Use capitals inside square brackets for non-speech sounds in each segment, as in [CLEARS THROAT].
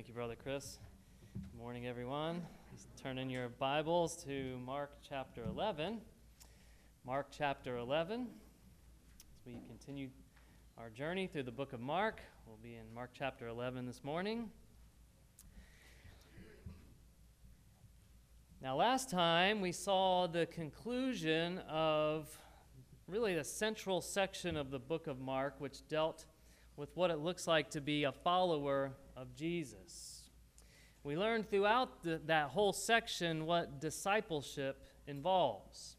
Thank you, Brother Chris. Good morning, everyone. turn in your Bibles to Mark chapter 11. Mark chapter 11. As we continue our journey through the book of Mark, we'll be in Mark chapter 11 this morning. Now, last time we saw the conclusion of really the central section of the book of Mark, which dealt with what it looks like to be a follower of Jesus. We learned throughout the, that whole section what discipleship involves.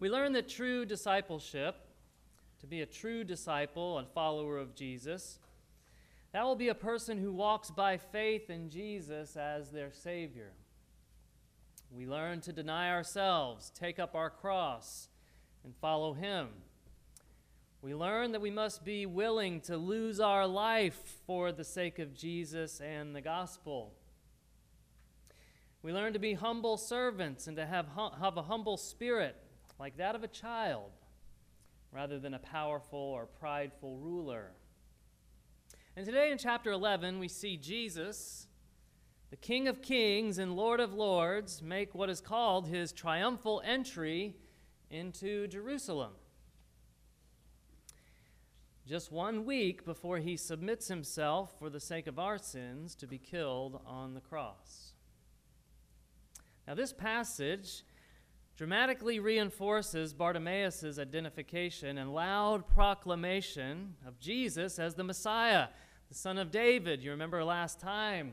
We learn that true discipleship, to be a true disciple and follower of Jesus, that will be a person who walks by faith in Jesus as their Savior. We learn to deny ourselves, take up our cross, and follow Him. We learn that we must be willing to lose our life for the sake of Jesus and the gospel. We learn to be humble servants and to have, have a humble spirit like that of a child rather than a powerful or prideful ruler. And today in chapter 11, we see Jesus, the King of Kings and Lord of Lords, make what is called his triumphal entry into Jerusalem just one week before he submits himself for the sake of our sins to be killed on the cross. Now, this passage dramatically reinforces Bartimaeus' identification and loud proclamation of Jesus as the Messiah, the son of David. You remember last time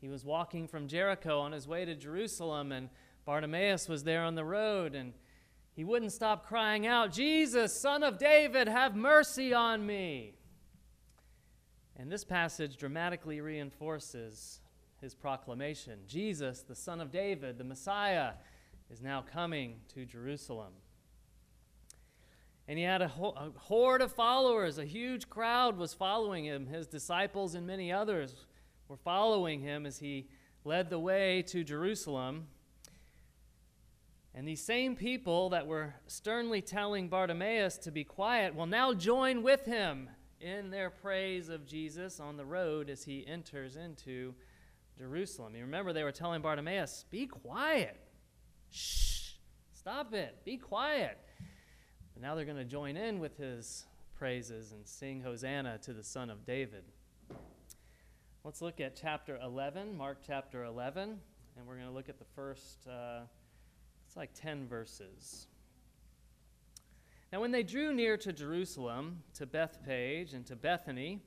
he was walking from Jericho on his way to Jerusalem, and Bartimaeus was there on the road, and he wouldn't stop crying out, Jesus, son of David, have mercy on me. And this passage dramatically reinforces his proclamation Jesus, the son of David, the Messiah, is now coming to Jerusalem. And he had a, ho- a, horde of followers. A huge crowd was following him. His disciples and many others were following him as he led the way to Jerusalem. And these same people that were sternly telling Bartimaeus to be quiet will now join with him in their praise of Jesus on the road as he enters into Jerusalem. You remember they were telling Bartimaeus, Be quiet. Shh. Stop it. Be quiet. But now they're going to join in with his praises and sing Hosanna to the Son of David. Let's look at chapter 11, Mark chapter 11, and we're going to look at the first. Uh, it's like 10 verses. Now, when they drew near to Jerusalem, to Bethphage, and to Bethany,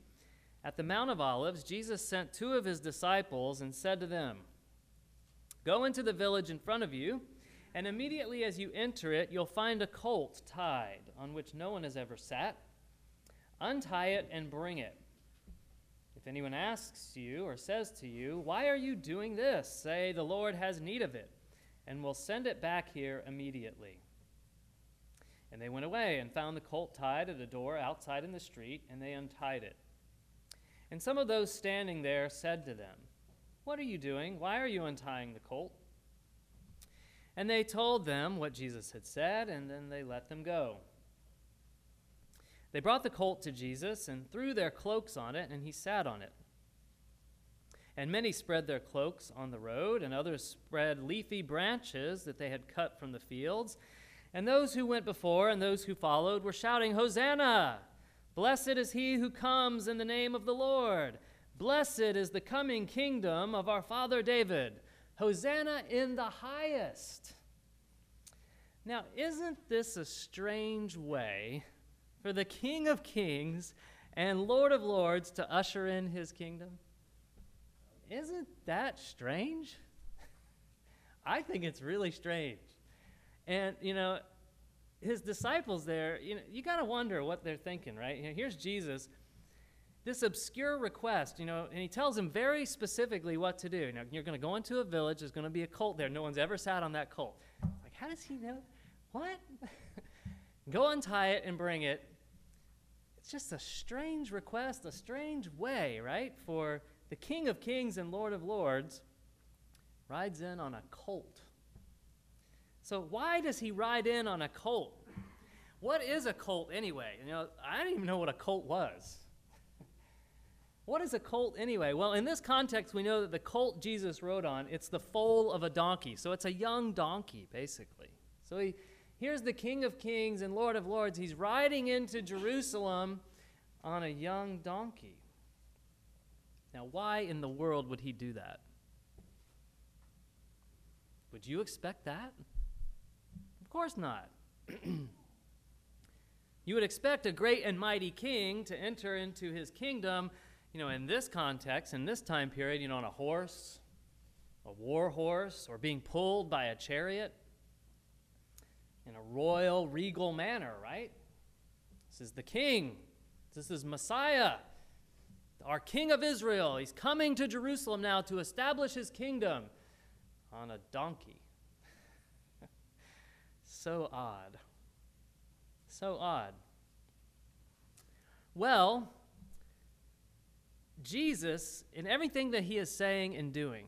at the Mount of Olives, Jesus sent two of his disciples and said to them, Go into the village in front of you, and immediately as you enter it, you'll find a colt tied on which no one has ever sat. Untie it and bring it. If anyone asks you or says to you, Why are you doing this? Say, The Lord has need of it and we'll send it back here immediately. And they went away and found the colt tied at a door outside in the street, and they untied it. And some of those standing there said to them, What are you doing? Why are you untying the colt? And they told them what Jesus had said, and then they let them go. They brought the colt to Jesus and threw their cloaks on it, and he sat on it. And many spread their cloaks on the road, and others spread leafy branches that they had cut from the fields. And those who went before and those who followed were shouting, Hosanna! Blessed is he who comes in the name of the Lord. Blessed is the coming kingdom of our father David. Hosanna in the highest. Now, isn't this a strange way for the King of Kings and Lord of Lords to usher in his kingdom? Isn't that strange? [LAUGHS] I think it's really strange. And, you know, his disciples there, you know, you got to wonder what they're thinking, right? You know, here's Jesus, this obscure request, you know, and he tells them very specifically what to do. Now, you're going to go into a village, there's going to be a colt there. No one's ever sat on that colt. Like, how does he know? What? [LAUGHS] go untie it and bring it. It's just a strange request, a strange way, right, for the King of Kings and Lord of Lords rides in on a colt. So, why does he ride in on a colt? What is a colt anyway? You know, I didn't even know what a colt was. [LAUGHS] What is a colt anyway? Well, in this context, we know that the colt Jesus rode on, it's the foal of a donkey. So it's a young donkey, basically. So he, here's the King of Kings and Lord of Lords. He's riding into Jerusalem on a young donkey. Now, why in the world would he do that? Would you expect that? Of course not. [CLEARS THROAT] you would expect a great and mighty king to enter into his kingdom you know, in this context, in this time period, you know, on a horse, a war horse, or being pulled by a chariot in a royal, regal manner, right? This is the king. This is Messiah, our king of Israel. He's coming to Jerusalem now to establish his kingdom on a donkey. [LAUGHS] so odd. So odd. Well, Jesus, in everything that he is saying and doing,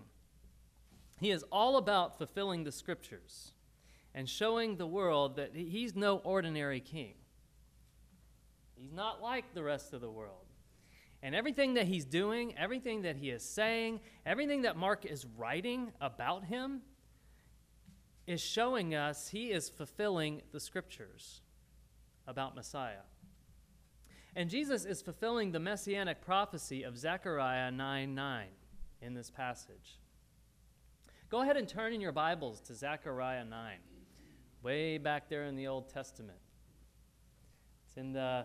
he is all about fulfilling the scriptures and showing the world that he's no ordinary king. He's not like the rest of the world. And everything that he's doing, everything that he is saying, everything that Mark is writing about him is showing us he is fulfilling the scriptures about Messiah. And Jesus is fulfilling the messianic prophecy of Zechariah 9 9 in this passage. Go ahead and turn in your Bibles to Zechariah 9, way back there in the Old Testament. It's in the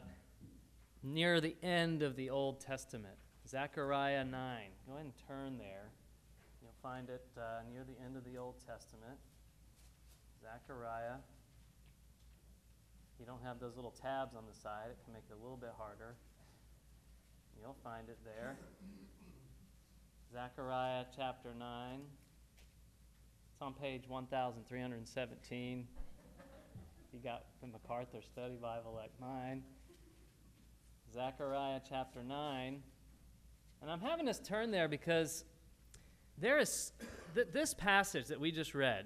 near the end of the Old Testament. Zechariah 9. Go ahead and turn there. You'll find it uh, near the end of the Old Testament. Zechariah you don't have those little tabs on the side, it can make it a little bit harder. You'll find it there. Zechariah chapter 9. It's on page 1317. You got the MacArthur Study Bible like mine. Zechariah chapter 9. And I'm having us turn there because there is th- this passage that we just read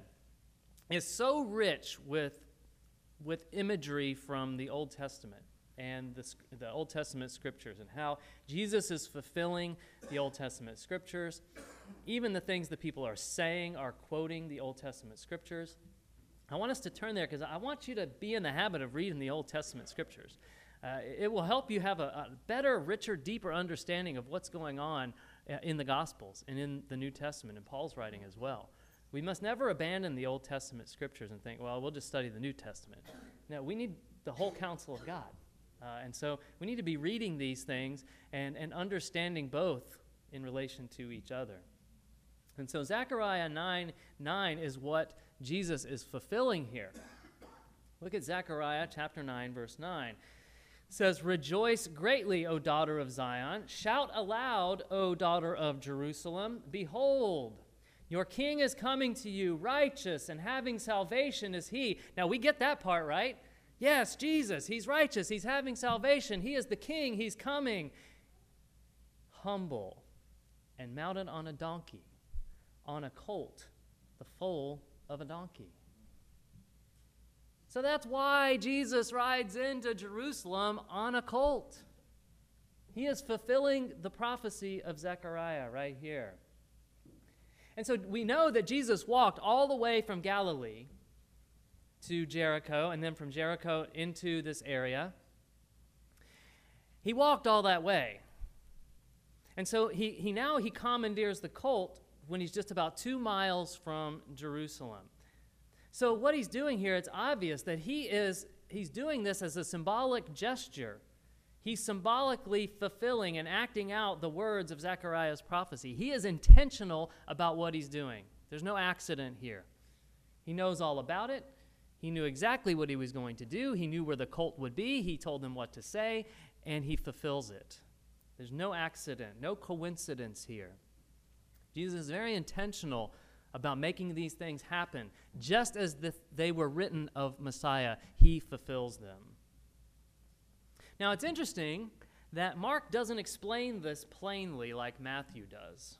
is so rich with with imagery from the Old Testament and the, the Old Testament scriptures and how Jesus is fulfilling the Old Testament scriptures. Even the things that people are saying are quoting the Old Testament scriptures. I want us to turn there because I want you to be in the habit of reading the Old Testament scriptures. Uh, it will help you have a, a, better, richer, deeper understanding of what's going on uh, in the Gospels and in the New Testament and Paul's writing as well. We must never abandon the Old Testament scriptures and think, well, we'll just study the New Testament. No, we need the whole counsel of God. Uh, and so we need to be reading these things and, and understanding both in relation to each other. And so Zechariah 9 9 is what Jesus is fulfilling here. Look at Zechariah chapter 9, verse 9. Says, Rejoice greatly, O daughter of Zion. Shout aloud, O daughter of Jerusalem. Behold, your king is coming to you, righteous and having salvation is he. Now we get that part, right? Yes, Jesus, he's righteous, he's having salvation, he is the king, he's coming. Humble and mounted on a donkey, on a colt, the foal of a donkey. So that's why Jesus rides into Jerusalem on a colt. He is fulfilling the prophecy of Zechariah right here. And so we know that Jesus walked all the way from Galilee to Jericho and then from Jericho into this area. He walked all that way. And so he, he now he commandeers the colt when he's just about two miles from Jerusalem. So what he's doing here, it's obvious that he is he's doing this as a symbolic gesture He's symbolically fulfilling and acting out the words of Zechariah's prophecy. He is intentional about what he's doing. There's no accident here. He knows all about it. He knew exactly what he was going to do. He knew where the colt would be. He told them what to say, and he fulfills it. There's no accident, no coincidence here. Jesus is very intentional about making these things happen. Just as the, they were written of Messiah, he fulfills them. Now, it's interesting that Mark doesn't explain this plainly like Matthew does.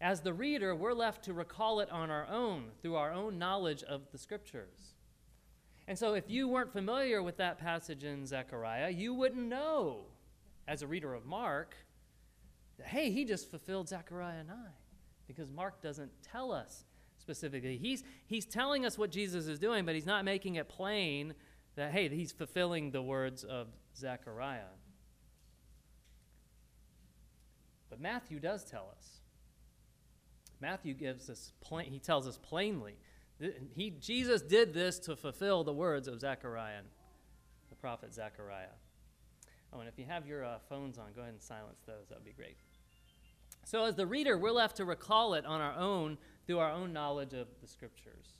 As the reader, we're left to recall it on our own through our own knowledge of the scriptures. And so, if you weren't familiar with that passage in Zechariah, you wouldn't know, as a reader of Mark, that, hey, he just fulfilled Zechariah 9 because Mark doesn't tell us specifically. He's, he's telling us what Jesus is doing, but he's not making it plain that, hey, he's fulfilling the words of Zechariah. But Matthew does tell us. Matthew gives us plain, he tells us plainly. He, Jesus did this to fulfill the words of Zechariah, the prophet Zechariah. Oh, and if you have your uh, phones on, go ahead and silence those. That would be great. So, as the reader, we're left to recall it on our own through our own knowledge of the scriptures.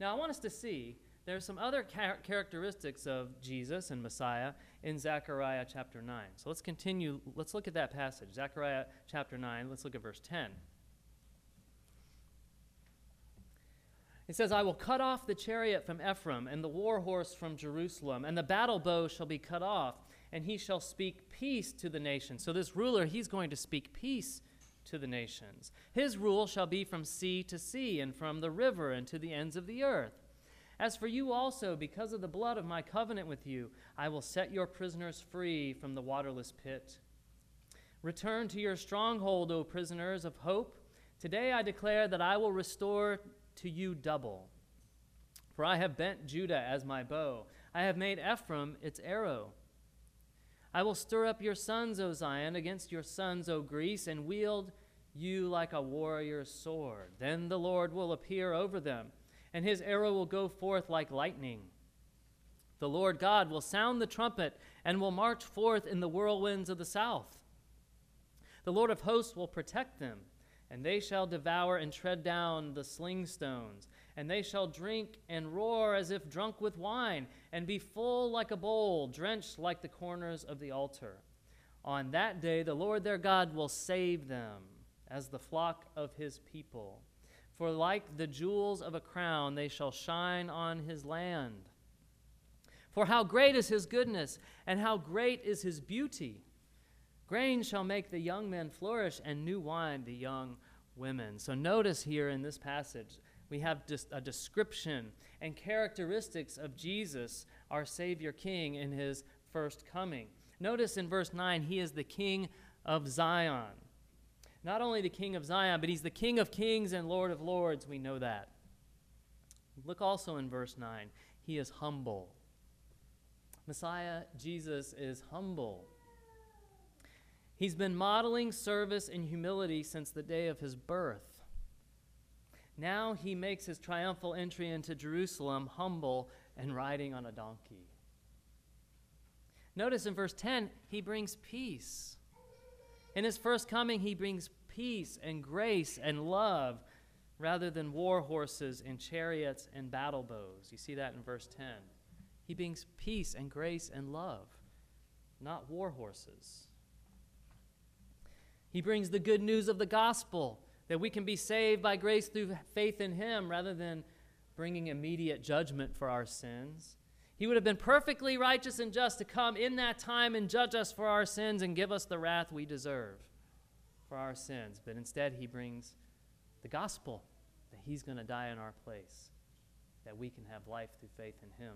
Now, I want us to see there are some other char- characteristics of Jesus and Messiah in Zechariah chapter 9. So let's continue. Let's look at that passage. Zechariah chapter 9, let's look at verse 10. It says, I will cut off the chariot from Ephraim and the war horse from Jerusalem, and the battle bow shall be cut off, and he shall speak peace to the nations. So, this ruler, he's going to speak peace to the nations. His rule shall be from sea to sea, and from the river and to the ends of the earth. As for you also, because of the blood of my covenant with you, I will set your prisoners free from the waterless pit. Return to your stronghold, O prisoners of hope. Today I declare that I will restore to you double. For I have bent Judah as my bow, I have made Ephraim its arrow. I will stir up your sons, O Zion, against your sons, O Greece, and wield you like a warrior's sword. Then the Lord will appear over them, and his arrow will go forth like lightning. The Lord God will sound the trumpet and will march forth in the whirlwinds of the south. The Lord of hosts will protect them and they shall devour and tread down the sling stones, and they shall drink and roar as if drunk with wine, and be full like a bowl, drenched like the corners of the altar. On that day, the Lord their God will save them as the flock of his people. For like the jewels of a crown, they shall shine on his land. For how great is his goodness, and how great is his beauty! Grain shall make the young men flourish, and new wine the young women. So notice here in this passage, we have just a description and characteristics of Jesus, our Savior King, in his first coming. Notice in verse 9, he is the King of Zion. Not only the King of Zion, but he's the King of kings and Lord of lords. We know that. Look also in verse 9, he is humble. Messiah, Jesus, is humble. He's been modeling service and humility since the day of his birth. Now he makes his triumphal entry into Jerusalem humble and riding on a donkey. Notice in verse 10, he brings peace. In his first coming, he brings peace and grace and love rather than war horses and chariots and battle bows. You see that in verse 10. He brings peace and grace and love, not war horses. He brings the good news of the gospel that we can be saved by grace through faith in Him rather than bringing immediate judgment for our sins. He would have been perfectly righteous and just to come in that time and judge us for our sins and give us the wrath we deserve for our sins. But instead, He brings the gospel that He's going to die in our place, that we can have life through faith in Him.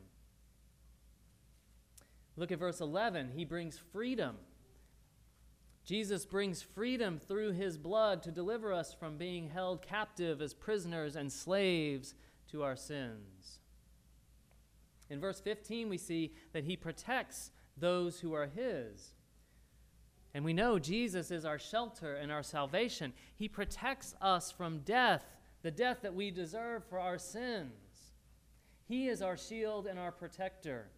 Look at verse 11. He brings freedom Jesus brings freedom through his blood to deliver us from being held captive as prisoners and slaves to our sins. In verse 15, we see that he protects those who are his. And we know Jesus is our shelter and our salvation. He protects us from death, the death that we deserve for our sins. He is our shield and our protector.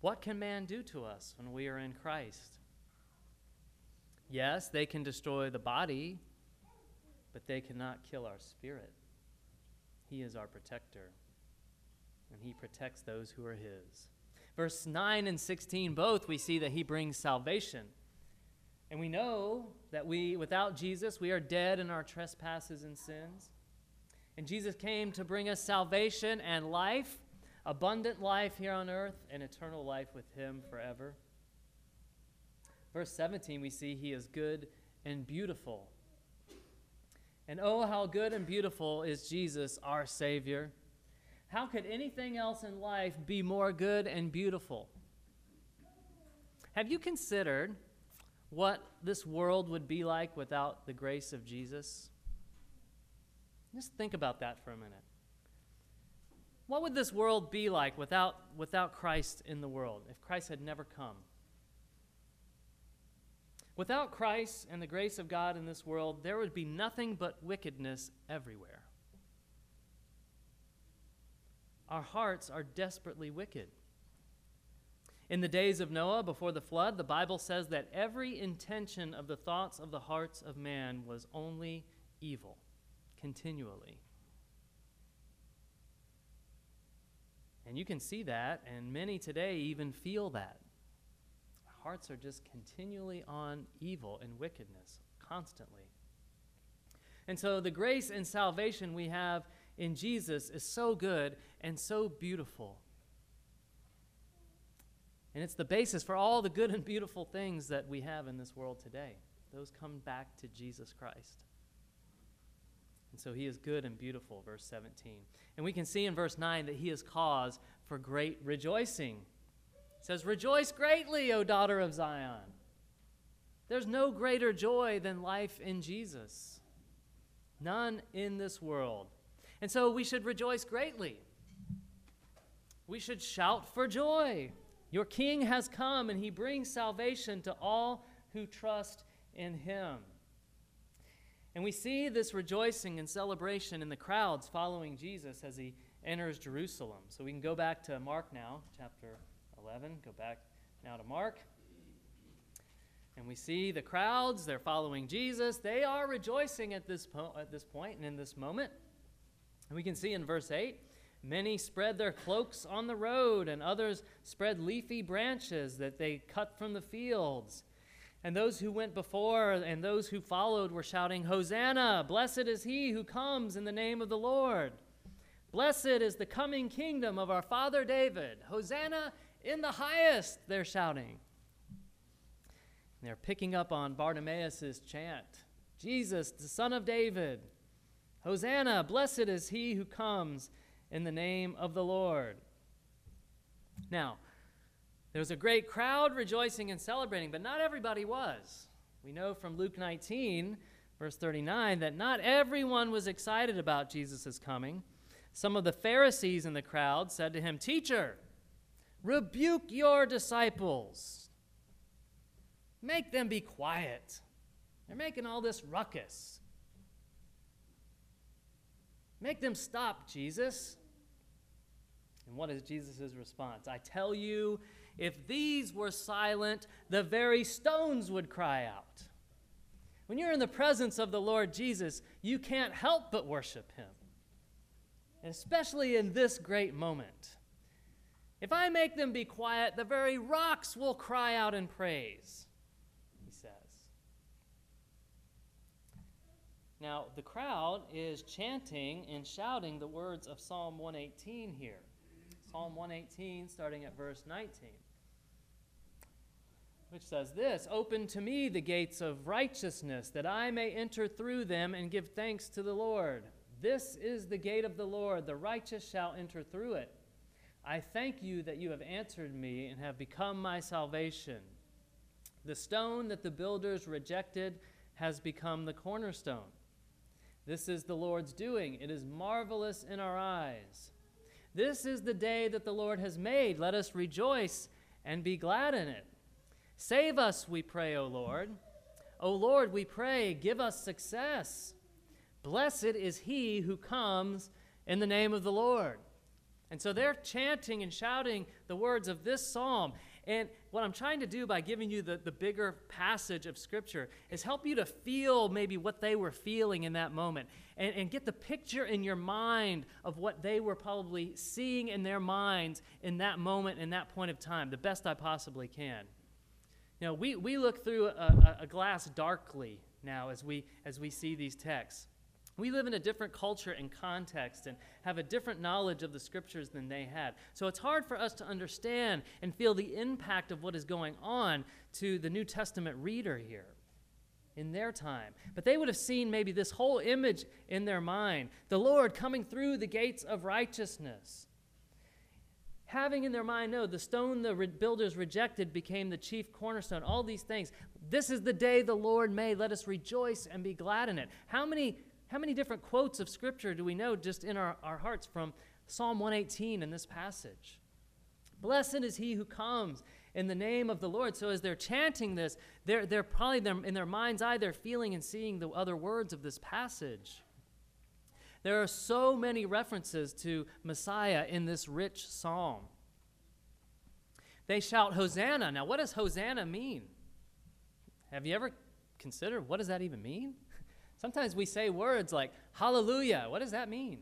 What can man do to us when we are in Christ? Yes, they can destroy the body, but they cannot kill our spirit. He is our protector, and He protects those who are His. Verse 9 and 16, both we see that He brings salvation. And we know that we, without Jesus, we are dead in our trespasses and sins. And Jesus came to bring us salvation and life, abundant life here on earth, and eternal life with Him forever. Verse 17, we see he is good and beautiful. And oh, how good and beautiful is Jesus, our Savior. How could anything else in life be more good and beautiful? Have you considered what this world would be like without the grace of Jesus? Just think about that for a minute. What would this world be like without, without Christ in the world, if Christ had never come? Without Christ and the grace of God in this world, there would be nothing but wickedness everywhere. Our hearts are desperately wicked. In the days of Noah, before the flood, the Bible says that every intention of the thoughts of the hearts of man was only evil, continually. And you can see that, and many today even feel that. Hearts are just continually on evil and wickedness, constantly. And so the grace and salvation we have in Jesus is so good and so beautiful. And it's the basis for all the good and beautiful things that we have in this world today. Those come back to Jesus Christ. And so he is good and beautiful, verse 17. And we can see in verse 9 that he is cause for great rejoicing. Says, Rejoice greatly, O daughter of Zion. There's no greater joy than life in Jesus. None in this world. And so we should rejoice greatly. We should shout for joy. Your king has come, and he brings salvation to all who trust in him. And we see this rejoicing and celebration in the crowds following Jesus as he enters Jerusalem. So we can go back to Mark now, chapter 11. Go back now to Mark. And we see the crowds, they're following Jesus. They are rejoicing at this, po- at this point and in this moment. And we can see in verse 8 many spread their cloaks on the road, and others spread leafy branches that they cut from the fields. And those who went before and those who followed were shouting, Hosanna! Blessed is he who comes in the name of the Lord. Blessed is the coming kingdom of our father David. Hosanna in the highest, they're shouting. And they're picking up on Bartimaeus' chant Jesus, the son of David. Hosanna! Blessed is he who comes in the name of the Lord. Now, there was a great crowd rejoicing and celebrating, but not everybody was. We know from Luke 19, verse 39, that not everyone was excited about Jesus' coming. Some of the Pharisees in the crowd said to him, Teacher, rebuke your disciples. Make them be quiet. They're making all this ruckus. Make them stop, Jesus. And what is Jesus' response? I tell you, if these were silent, the very stones would cry out. When you're in the presence of the Lord Jesus, you can't help but worship him. Especially in this great moment. If I make them be quiet, the very rocks will cry out in praise, he says. Now, the crowd is chanting and shouting the words of Psalm 118 here. Psalm 118, starting at verse 19 which says this Open to me the gates of righteousness, that I may enter through them and give thanks to the Lord. This is the gate of the Lord, the righteous shall enter through it. I thank you that you have answered me and have become my salvation. The stone that the builders rejected has become the cornerstone. This is the Lord's doing. It is marvelous in our eyes. This is the day that the Lord has made. Let us rejoice and be glad in it. Save us, we pray, O Lord. O Lord, we pray, give us success. Blessed is he who comes in the name of the Lord. And so they're chanting and shouting the words of this psalm. And what I'm trying to do by giving you the, the bigger passage of Scripture is help you to feel maybe what they were feeling in that moment and, and get the picture in your mind of what they were probably seeing in their minds in that moment, in that point of time, the best I possibly can. You know, we, we look through a, a glass darkly now as we, as we see these texts. We live in a different culture and context and have a different knowledge of the scriptures than they had. So it's hard for us to understand and feel the impact of what is going on to the New Testament reader here in their time. But they would have seen maybe this whole image in their mind the Lord coming through the gates of righteousness. having in their mind, no, the stone the re- builders rejected became the chief cornerstone. All these things. This is the day the Lord made. Let us rejoice and be glad in it. How many, how many different quotes of Scripture do we know just in our, our hearts from Psalm 118 in this passage? Blessed is he who comes in the name of the Lord. So as they're chanting this, they're, they're probably they're, in their mind's eye, they're feeling and seeing the other words of this passage. There are so many references to Messiah in this rich psalm. They shout Hosanna. Now, what does Hosanna mean? Have you ever considered what does that even mean? Sometimes we say words like hallelujah. What does that mean?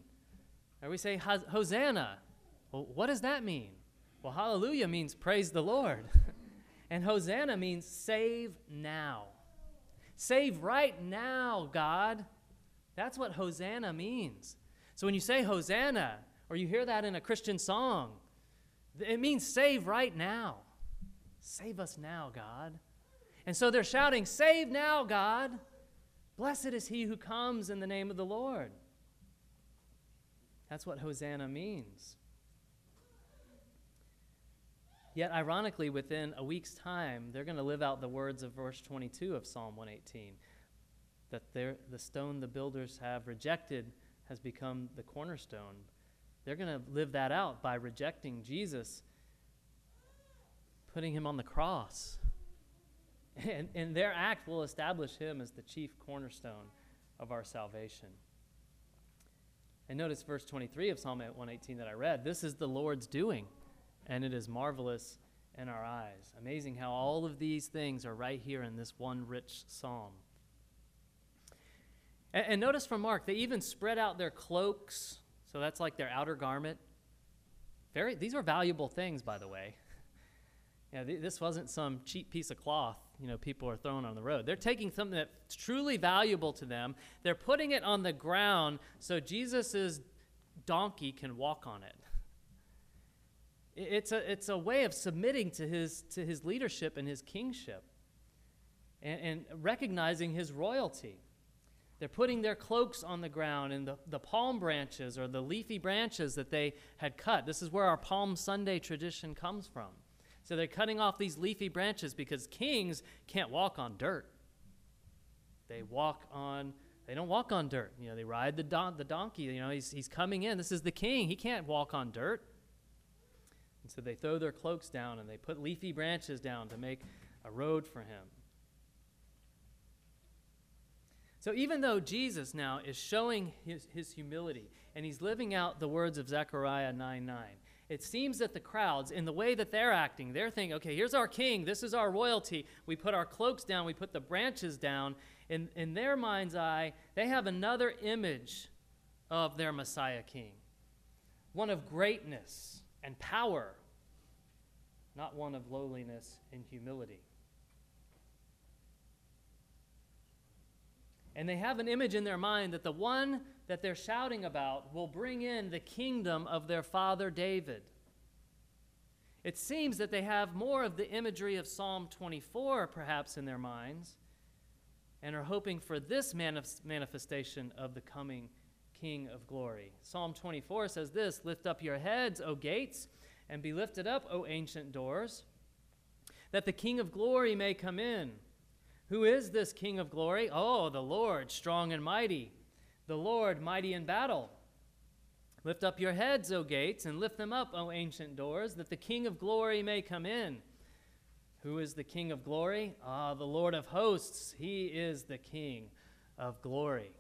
Or we say Hosanna. Well, what does that mean? Well, hallelujah means praise the Lord. [LAUGHS] and Hosanna means save now. Save right now, God. That's what Hosanna means. So when you say Hosanna, or you hear that in a Christian song, it means save right now. Save us now, God. And so they're shouting, Save now, God. Blessed is he who comes in the name of the Lord. That's what Hosanna means. Yet, ironically, within a week's time, they're going to live out the words of verse 22 of Psalm 118 that the stone the builders have rejected has become the cornerstone. They're going to live that out by rejecting Jesus, putting him on the cross. And, and their act will establish him as the chief cornerstone of our salvation. And notice verse 23 of Psalm 118 that I read. This is the Lord's doing, and it is marvelous in our eyes. Amazing how all of these things are right here in this one rich psalm. And, and notice from Mark, they even spread out their cloaks. So that's like their outer garment. Very, these are valuable things, by the way. [LAUGHS] Yeah, th- this wasn't some cheap piece of cloth, you know, people are throwing on the road. They're taking something that's truly valuable to them. They're putting it on the ground so Jesus' donkey can walk on it. It's a, it's a way of submitting to his, to his leadership and his kingship and, and recognizing his royalty. They're putting their cloaks on the ground and the, the palm branches or the leafy branches that they had cut. This is where our Palm Sunday tradition comes from. So they're cutting off these leafy branches because kings can't walk on dirt. They walk on, they don't walk on dirt. You know, they ride the, don- the donkey. You know, he's, he's coming in. This is the king. He can't walk on dirt. And so they throw their cloaks down and they put leafy branches down to make a road for him. So even though Jesus now is showing his, his humility and he's living out the words of Zechariah 9 9, it seems that the crowds, in the way that they're acting, they're thinking, okay, here's our king, this is our royalty. We put our cloaks down, we put the branches down. In, in their mind's eye, they have another image of their Messiah king one of greatness and power, not one of lowliness and humility. And they have an image in their mind that the one that they're shouting about will bring in the kingdom of their father David. It seems that they have more of the imagery of Psalm 24, perhaps, in their minds, and are hoping for this manif- manifestation of the coming King of glory. Psalm 24 says this Lift up your heads, O gates, and be lifted up, O ancient doors, that the King of glory may come in. Who is this King of glory? Oh, the Lord, strong and mighty, the Lord, mighty in battle. Lift up your heads, O gates, and lift them up, O ancient doors, that the King of glory may come in. Who is the King of glory? Ah, the Lord of hosts. He is the King of glory.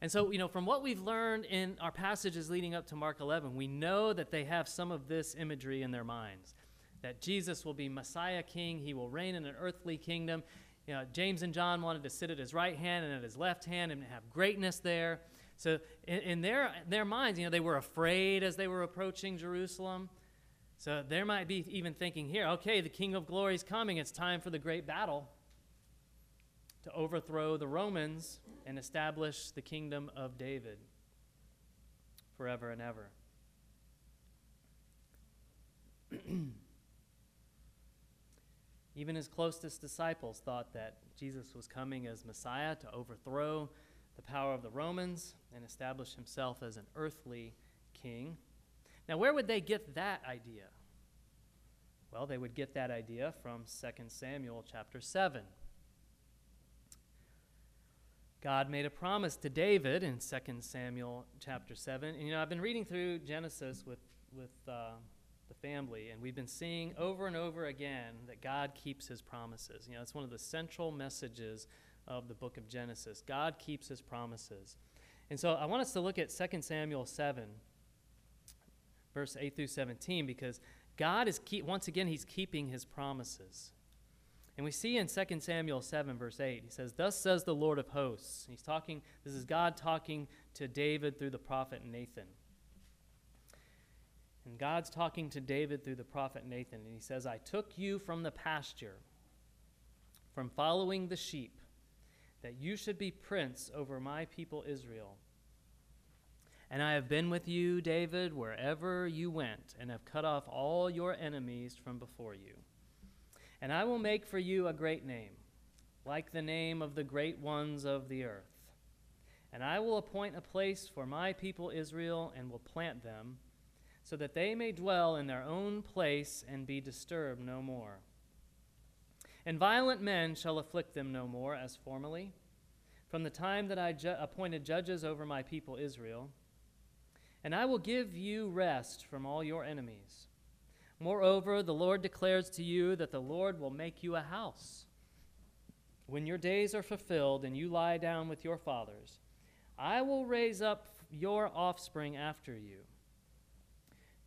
And so, you know, from what we've learned in our passages leading up to Mark 11, we know that they have some of this imagery in their minds that Jesus will be Messiah King. He will reign in an earthly kingdom. You know, James and John wanted to sit at his right hand and at his left hand and have greatness there. So in, in their, their minds, you know, they were afraid as they were approaching Jerusalem. So there might be even thinking here, okay, the King of Glory is coming. It's time for the great battle to overthrow the Romans and establish the kingdom of David forever and ever. [CLEARS THROAT] Even his closest disciples thought that Jesus was coming as Messiah to overthrow the power of the Romans and establish himself as an earthly king. Now, where would they get that idea? Well, they would get that idea from 2 Samuel chapter 7. God made a promise to David in 2 Samuel chapter 7. And, you know, I've been reading through Genesis with, with uh, the family, and we've been seeing over and over again that God keeps his promises. You know, it's one of the central messages of the book of Genesis. God keeps his promises. And so I want us to look at 2 Samuel 7, verse 8 through 17, because God is, keep, once again, he's keeping his promises. And we see in 2 Samuel 7, verse 8, he says, Thus says the Lord of hosts. He's talking, this is God talking to David through the prophet Nathan. And God's talking to David through the prophet Nathan, and he says, I took you from the pasture, from following the sheep, that you should be prince over my people Israel. And I have been with you, David, wherever you went, and have cut off all your enemies from before you. And I will make for you a great name, like the name of the great ones of the earth. And I will appoint a place for my people Israel, and will plant them, so that they may dwell in their own place and be disturbed no more. And violent men shall afflict them no more, as formerly, from the time that I ju- appointed judges over my people Israel. And I will give you rest from all your enemies. Moreover, the Lord declares to you that the Lord will make you a house. When your days are fulfilled and you lie down with your fathers, I will raise up your offspring after you,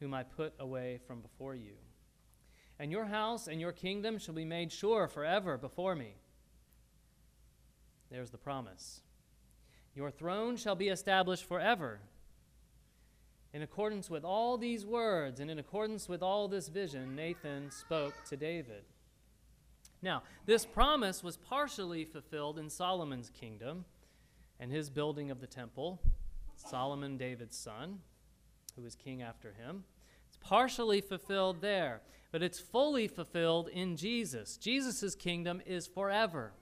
whom I put away from before you. And your house and your kingdom shall be made sure forever before me. There's the promise. Your throne shall be established forever. In accordance with all these words and in accordance with all this vision, Nathan spoke to David. Now, this promise was partially fulfilled in Solomon's kingdom and his building of the temple. Solomon, David's son, who was king after him. It's partially fulfilled there, but it's fully fulfilled in Jesus. Jesus' kingdom is forever.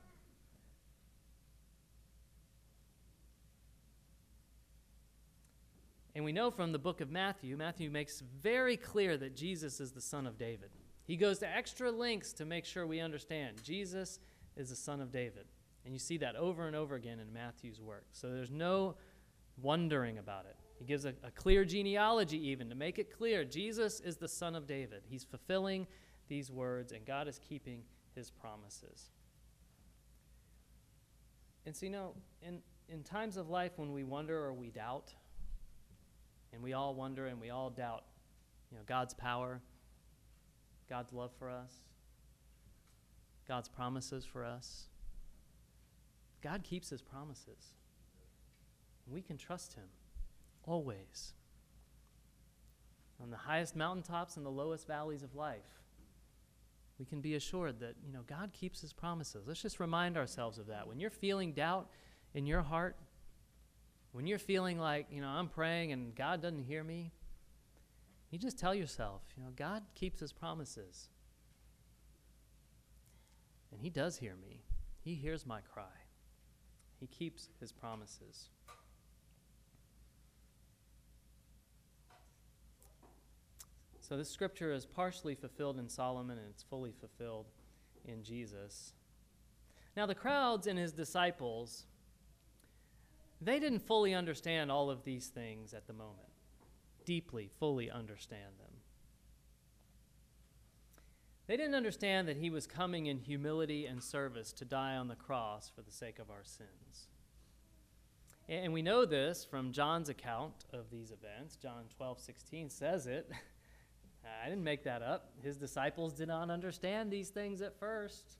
And we know from the book of Matthew, Matthew makes very clear that Jesus is the son of David. He goes to extra lengths to make sure we understand Jesus is the son of David. And you see that over and over again in Matthew's work. So there's no wondering about it. He gives a, a clear genealogy, even to make it clear Jesus is the son of David. He's fulfilling these words, and God is keeping his promises. And so, you know, in, in times of life when we wonder or we doubt, and we all wonder and we all doubt, you know, God's power, God's love for us, God's promises for us. God keeps his promises. We can trust him always. On the highest mountaintops and the lowest valleys of life, we can be assured that, you know, God keeps his promises. Let's just remind ourselves of that. When you're feeling doubt in your heart, when you're feeling like, you know, I'm praying and God doesn't hear me, you just tell yourself, you know, God keeps his promises. And he does hear me. He hears my cry. He keeps his promises. So this scripture is partially fulfilled in Solomon and it's fully fulfilled in Jesus. Now the crowds and his disciples they didn't fully understand all of these things at the moment, deeply, fully understand them. They didn't understand that he was coming in humility and service to die on the cross for the sake of our sins. And we know this from John's account of these events. John 12, 16 says it. [LAUGHS] Uh, I didn't make that up. His disciples did not understand these things at first.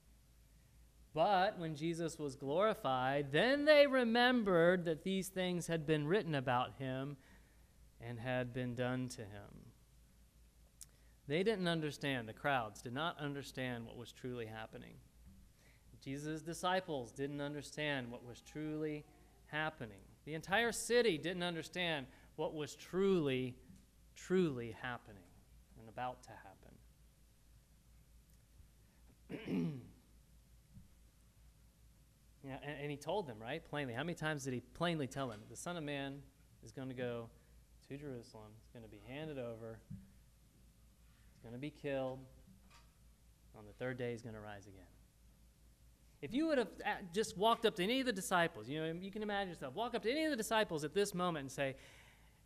But when Jesus was glorified, then they remembered that these things had been written about him and had been done to him. They didn't understand, the crowds did not understand what was truly happening. Jesus' disciples didn't understand what was truly happening. The entire city didn't understand what was truly, truly happening about to happen. [CLEARS THROAT] yeah, and, and, he told them, right, plainly. How many times did he plainly tell them? The Son of Man is going to go to Jerusalem, he's going to be handed over, he's going to be killed. On the third day, he's going to rise again. If you would have uh, just walked up to any of the disciples, you know, you can imagine yourself, walk up to any of the disciples at this moment and say,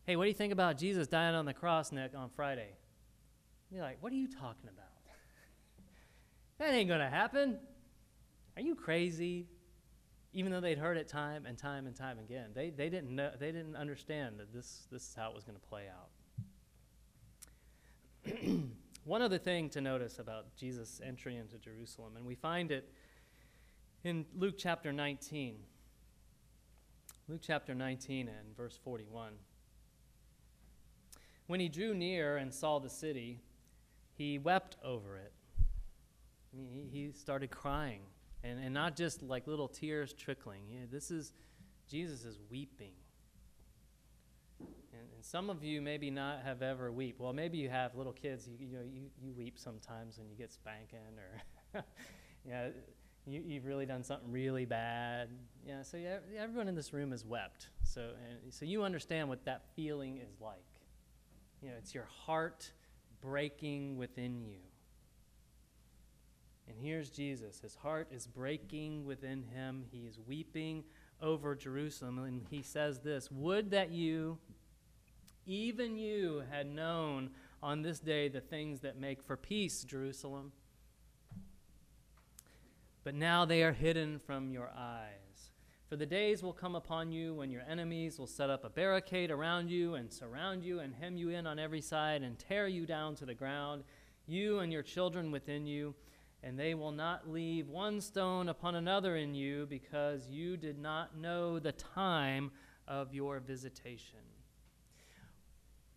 Hey, what do you think about Jesus dying on the cross on Friday? You're like, What are you talking about? [LAUGHS] that ain't going to happen. Are you crazy? Even though they'd heard it time and time and time again, they, they, didn't, know, they didn't understand that this, this is how it was going to play out. [CLEARS THROAT] One other thing to notice about Jesus' entry into Jerusalem, and we find it in Luke chapter 19. Luke chapter 19 and verse 41. When he drew near and saw the city, he wept over it. He, he started crying, and, and not just like little tears trickling. Yeah, this is, Jesus is weeping. And, and, some of you maybe not have ever weep. Well, maybe you have little kids. You, you know, you, you weep sometimes when you get spanking or, [LAUGHS] yeah, you, you've really done something really bad. Yeah, so yeah, everyone in this room has wept. So, and, so you understand what that feeling is like. You know, it's your heart breaking within you. And here's Jesus. His heart is breaking within him. He is weeping over Jerusalem. And he says this Would that you, even you, had known on this day the things that make for peace, Jerusalem but now they are hidden from your eyes. For the days will come upon you when your enemies will set up a barricade around you and surround you and hem you in on every side and tear you down to the ground, you and your children within you, and they will not leave one stone upon another in you because you did not know the time of your visitation.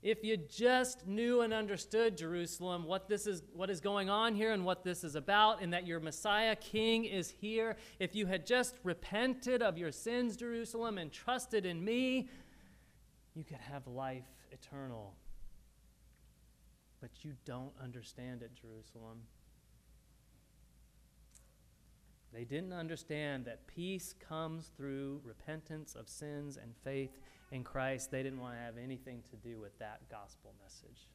If you just knew and understood Jerusalem, what this is what is going on here and what this is about and that your Messiah king is here, if you had just repented of your sins, Jerusalem, and trusted in me, you could have life eternal. But you don't understand it, Jerusalem. They didn't understand that peace comes through repentance of sins and faith in Christ. They didn't want to have anything to do with that gospel message.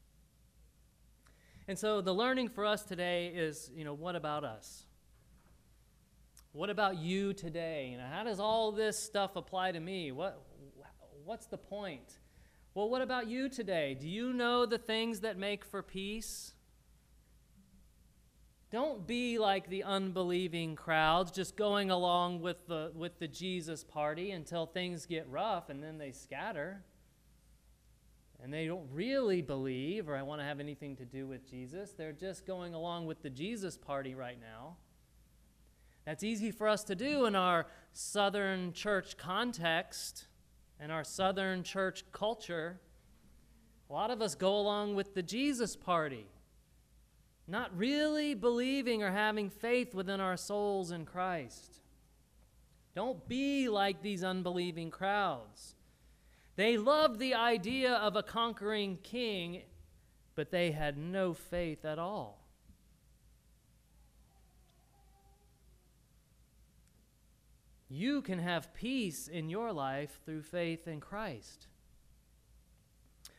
And so the learning for us today is, you know, what about us? What about you today? You know, how does all this stuff apply to me? What what's the point? Well, what about you today? Do you know the things that make for peace? Don't be like the unbelieving crowds, just going along with the, with the Jesus party until things get rough and then they scatter. And they don't really believe or I want to have anything to do with Jesus. They're just going along with the Jesus party right now. That's easy for us to do in our Southern church context and our Southern church culture. A lot of us go along with the Jesus party not really believing or having faith within our souls in Christ. Don't be like these unbelieving crowds. They loved the idea of a conquering king, but they had no faith at all. You can have peace in your life through faith in Christ.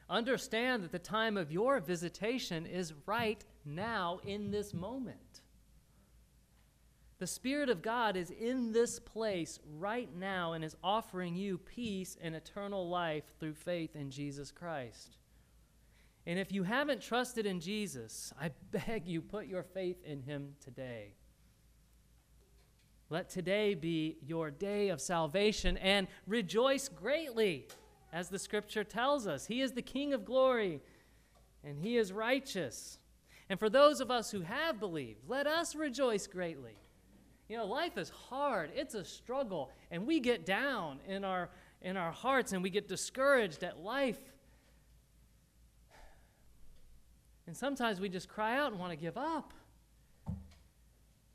Understand that the time of your visitation is right now in this moment. The Spirit of God is in this place right now and is offering you peace and eternal life through faith in Jesus Christ. And if you haven't trusted in Jesus, I [LAUGHS] beg you, put your faith in Him today. Let today be your day of salvation and rejoice greatly, as the scripture tells us. He is the King of glory and He is righteous. And for those of us who have believed, let us rejoice greatly. You know, life is hard, it's a struggle, and we get down in our, in our hearts and we get discouraged at life. And sometimes we just cry out and want to give up.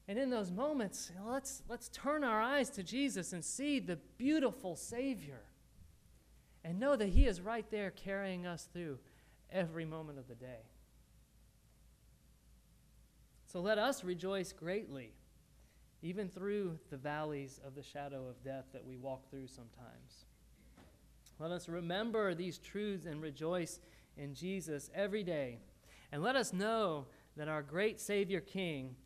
And in those moments, let's, let's turn our eyes to Jesus and see the beautiful Savior and know that He is right there carrying us through every moment of the day. So let us rejoice greatly, even through the valleys of the shadow of death that we walk through sometimes. Let us remember these truths and rejoice in Jesus every day. And let us know that our great Savior King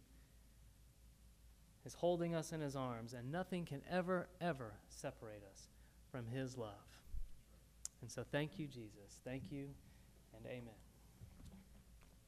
is holding us in his arms, and nothing can ever, ever separate us from his love. And so, thank you, Jesus. Thank you, and amen.